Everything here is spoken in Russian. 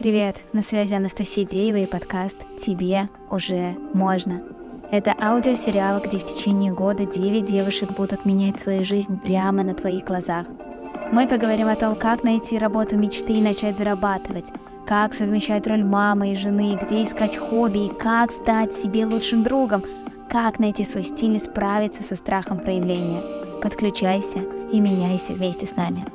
Привет, на связи Анастасия Деева и подкаст «Тебе уже можно». Это аудиосериал, где в течение года 9 девушек будут менять свою жизнь прямо на твоих глазах. Мы поговорим о том, как найти работу мечты и начать зарабатывать, как совмещать роль мамы и жены, где искать хобби и как стать себе лучшим другом, как найти свой стиль и справиться со страхом проявления. Подключайся и меняйся вместе с нами.